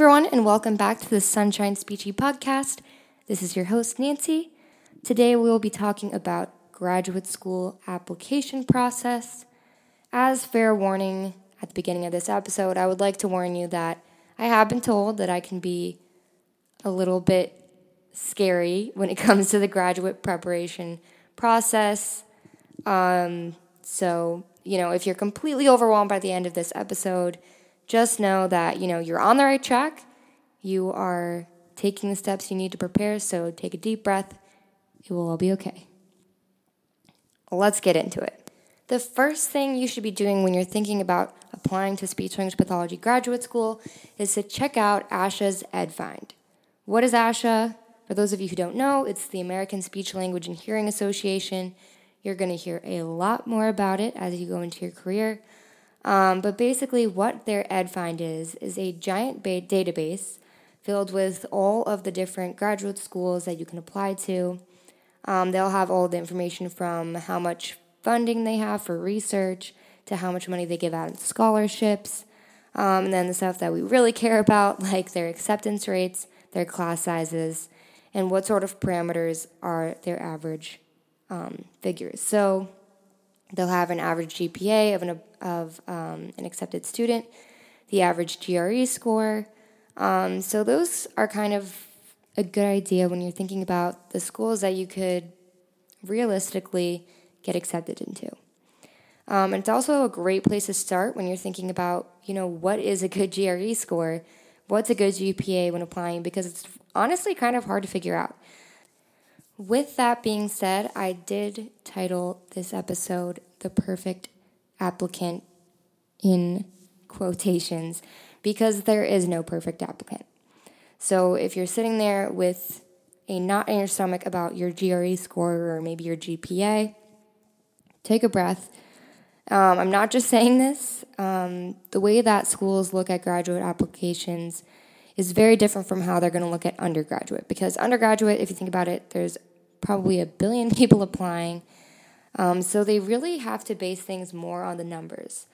everyone, and welcome back to the Sunshine Speechy podcast. This is your host, Nancy. Today, we will be talking about graduate school application process. As fair warning at the beginning of this episode, I would like to warn you that I have been told that I can be a little bit scary when it comes to the graduate preparation process. Um, so, you know, if you're completely overwhelmed by the end of this episode, just know that, you know, you're on the right track. You are taking the steps you need to prepare, so take a deep breath. It will all be okay. Let's get into it. The first thing you should be doing when you're thinking about applying to speech language pathology graduate school is to check out ASHA's EdFind. What is ASHA? For those of you who don't know, it's the American Speech Language and Hearing Association. You're going to hear a lot more about it as you go into your career. Um, but basically, what their EdFind is, is a giant ba- database filled with all of the different graduate schools that you can apply to. Um, they'll have all the information from how much funding they have for research to how much money they give out in scholarships. Um, and then the stuff that we really care about, like their acceptance rates, their class sizes, and what sort of parameters are their average um, figures. So they'll have an average GPA of an of um, an accepted student, the average GRE score. Um, so those are kind of a good idea when you're thinking about the schools that you could realistically get accepted into. Um, and it's also a great place to start when you're thinking about, you know, what is a good GRE score? What's a good GPA when applying? Because it's honestly kind of hard to figure out. With that being said, I did title this episode The Perfect applicant in quotations because there is no perfect applicant. So if you're sitting there with a knot in your stomach about your GRE score or maybe your GPA, take a breath. Um, I'm not just saying this. Um, the way that schools look at graduate applications is very different from how they're going to look at undergraduate. Because undergraduate, if you think about it, there's probably a billion people applying um, so they really have to base things more on the numbers.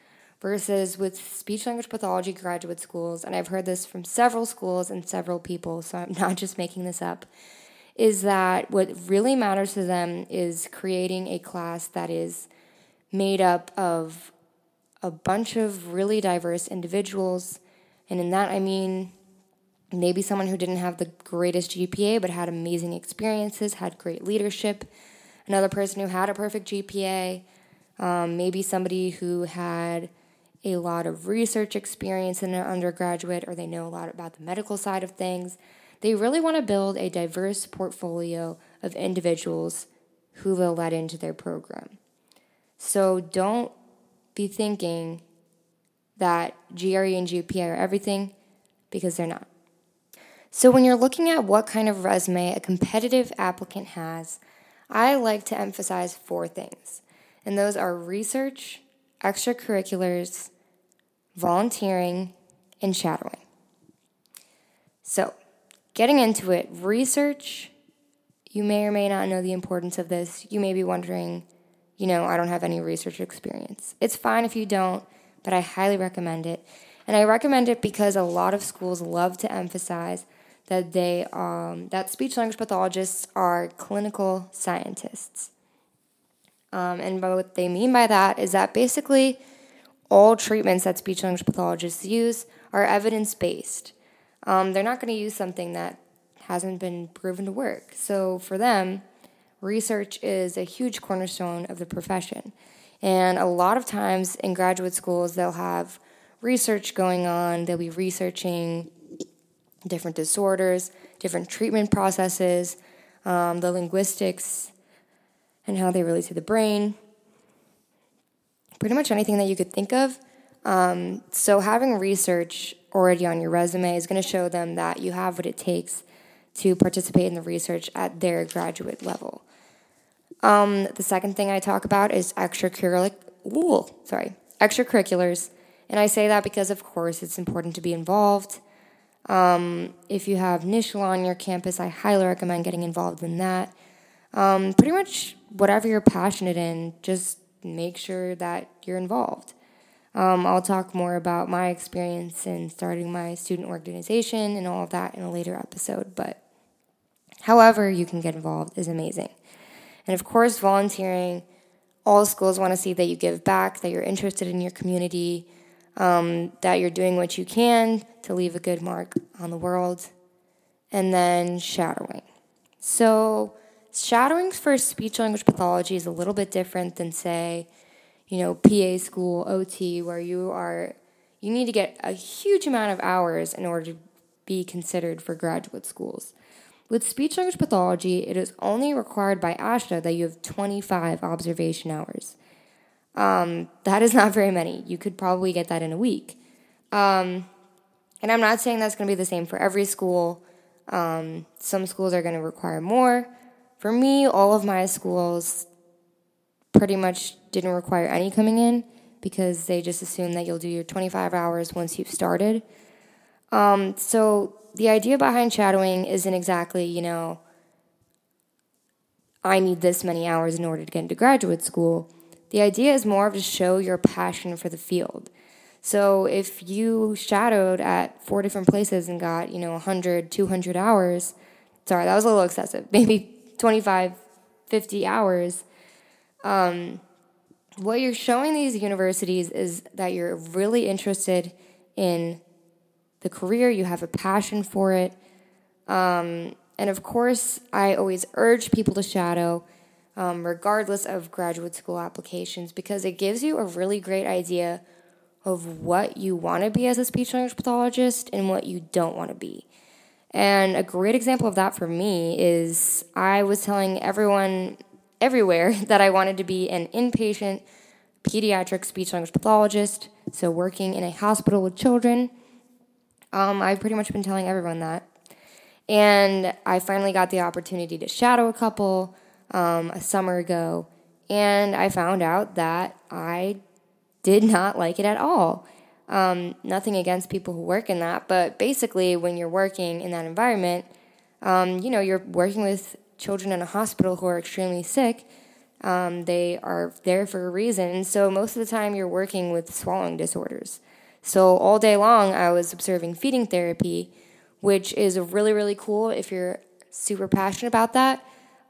Versus with speech language pathology graduate schools, and I've heard this from several schools and several people, so I'm not just making this up, is that what really matters to them is creating a class that is made up of a bunch of really diverse individuals. And in that, I mean maybe someone who didn't have the greatest GPA but had amazing experiences, had great leadership, another person who had a perfect GPA, um, maybe somebody who had a lot of research experience in an undergraduate or they know a lot about the medical side of things. They really want to build a diverse portfolio of individuals who they'll let into their program. So don't be thinking that GRE and GPA are everything because they're not. So, when you're looking at what kind of resume a competitive applicant has, I like to emphasize four things, and those are research, extracurriculars, volunteering, and shadowing. So, getting into it, research, you may or may not know the importance of this. You may be wondering, you know, I don't have any research experience. It's fine if you don't, but I highly recommend it. And I recommend it because a lot of schools love to emphasize that they um, that speech language pathologists are clinical scientists. Um, and what they mean by that is that basically all treatments that speech language pathologists use are evidence based. Um, they're not going to use something that hasn't been proven to work. So for them, research is a huge cornerstone of the profession. And a lot of times in graduate schools, they'll have research going on, they'll be researching different disorders, different treatment processes, um, the linguistics, and how they relate to the brain. Pretty much anything that you could think of. Um, so, having research already on your resume is going to show them that you have what it takes to participate in the research at their graduate level. Um, the second thing I talk about is extracurricular. Ooh, sorry, extracurriculars, and I say that because, of course, it's important to be involved. Um, if you have NSSLHA on your campus, I highly recommend getting involved in that. Um, pretty much whatever you're passionate in, just make sure that you're involved. Um, I'll talk more about my experience in starting my student organization and all of that in a later episode. But however you can get involved is amazing. And of course, volunteering, all schools want to see that you give back, that you're interested in your community, um, that you're doing what you can to leave a good mark on the world. And then shadowing. So, shadowing for speech language pathology is a little bit different than, say, you know, PA school, OT, where you are, you need to get a huge amount of hours in order to be considered for graduate schools. With speech language pathology, it is only required by ASHA that you have 25 observation hours. Um, that is not very many. You could probably get that in a week. Um, and I'm not saying that's going to be the same for every school. Um, some schools are going to require more. For me, all of my schools pretty much didn't require any coming in because they just assume that you'll do your 25 hours once you've started. Um, so the idea behind shadowing isn't exactly, you know, I need this many hours in order to get into graduate school. The idea is more of to show your passion for the field. So if you shadowed at four different places and got, you know, 100, 200 hours, sorry, that was a little excessive, maybe 25, 50 hours, um, what you're showing these universities is that you're really interested in the career, you have a passion for it. Um, and of course, I always urge people to shadow, um, regardless of graduate school applications, because it gives you a really great idea of what you want to be as a speech language pathologist and what you don't want to be. And a great example of that for me is I was telling everyone everywhere that I wanted to be an inpatient pediatric speech language pathologist, so working in a hospital with children. Um, I've pretty much been telling everyone that. And I finally got the opportunity to shadow a couple um, a summer ago, and I found out that I did not like it at all. Um, nothing against people who work in that, but basically, when you're working in that environment, um, you know, you're working with children in a hospital who are extremely sick. Um, they are there for a reason. So most of the time, you're working with swallowing disorders. So all day long, I was observing feeding therapy, which is really, really cool if you're super passionate about that.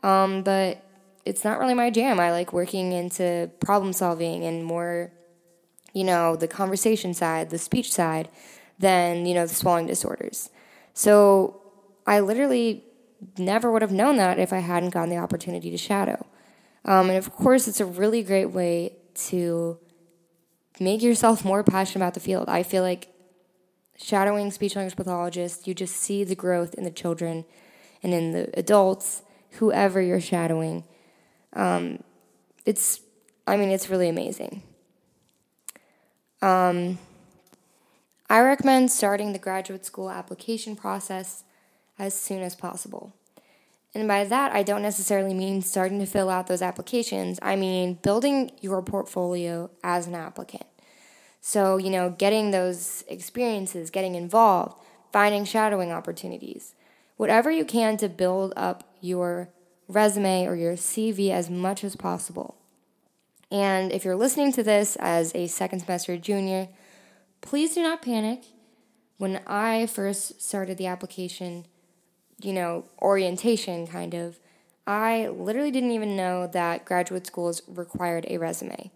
Um, but it's not really my jam. I like working into problem solving and more, you know, the conversation side, the speech side, than, you know, the swallowing disorders. So I literally never would have known that if I hadn't gotten the opportunity to shadow. Um, and of course, it's a really great way to make yourself more passionate about the field. I feel like shadowing speech language pathologists, you just see the growth in the children and in the adults, whoever you're shadowing. Um, it's, I mean, it's really amazing. Um, I recommend starting the graduate school application process as soon as possible. And by that, I don't necessarily mean starting to fill out those applications. I mean building your portfolio as an applicant. So, you know, getting those experiences, getting involved, finding shadowing opportunities, whatever you can to build up your resume or your CV as much as possible. And if you're listening to this as a second semester junior, please do not panic. When I first started the application, you know, orientation kind of, I literally didn't even know that graduate schools required a resume,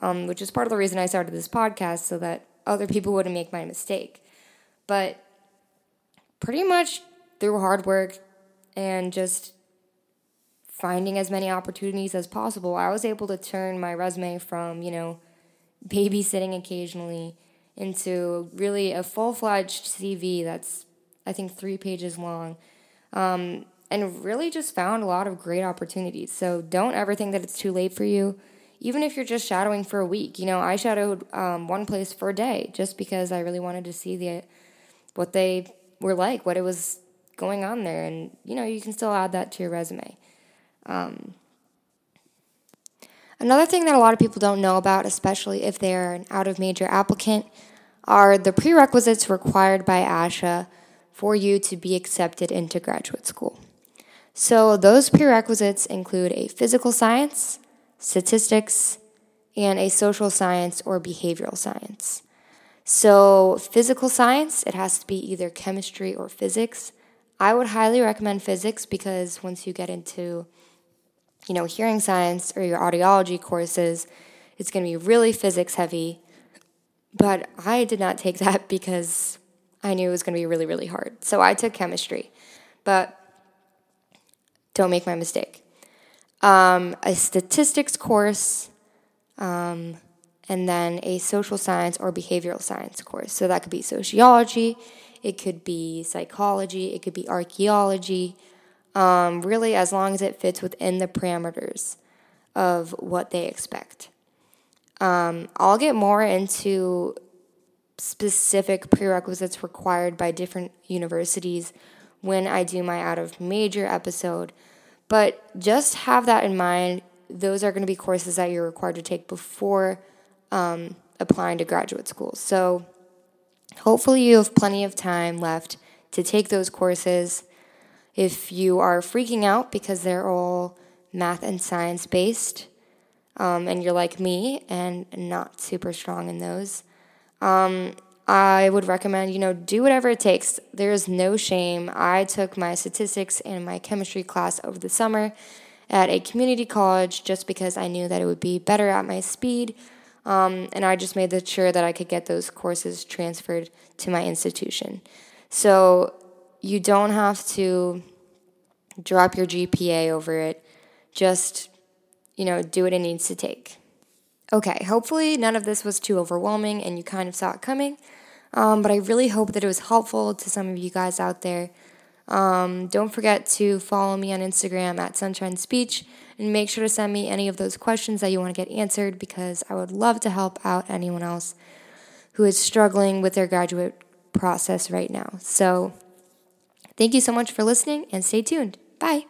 um, which is part of the reason I started this podcast so that other people wouldn't make my mistake. But pretty much through hard work and just finding as many opportunities as possible, I was able to turn my resume from, you know, babysitting occasionally into really a full fledged CV that's, I think, three pages long um, and really just found a lot of great opportunities. So don't ever think that it's too late for you. Even if you're just shadowing for a week, you know, I shadowed um, one place for a day just because I really wanted to see the what they were like, what it was going on there, and you know, you can still add that to your resume. Um, another thing that a lot of people don't know about, especially if they're an out of major applicant, are the prerequisites required by ASHA for you to be accepted into graduate school. So, those prerequisites include a physical science, statistics, and a social science or behavioral science. So, physical science, it has to be either chemistry or physics. I would highly recommend physics because once you get into, you know, hearing science or your audiology courses, it's going to be really physics heavy. But I did not take that because I knew it was going to be really, really hard. So I took chemistry. But don't make my mistake. Um, a statistics course, um, and then a social science or behavioral science course. So that could be sociology, it could be psychology, it could be archaeology. Um, really, as long as it fits within the parameters of what they expect. Um, I'll get more into specific prerequisites required by different universities when I do my out of major episode. But just have that in mind. Those are going to be courses that you're required to take before um, applying to graduate school. So hopefully, you have plenty of time left to take those courses. If you are freaking out because they're all math and science based, um, and you're like me and not super strong in those, um, I would recommend, you know, do whatever it takes. There is no shame. I took my statistics and my chemistry class over the summer at a community college just because I knew that it would be better at my speed. Um, and I just made sure that I could get those courses transferred to my institution. So you don't have to drop your GPA over it. Just, you know, do what it needs to take. Okay, hopefully none of this was too overwhelming and you kind of saw it coming. Um, but I really hope that it was helpful to some of you guys out there. Um, don't forget to follow me on Instagram at Sunshine Speech and make sure to send me any of those questions that you want to get answered because I would love to help out anyone else who is struggling with their graduate process right now. So, thank you so much for listening and stay tuned. Bye.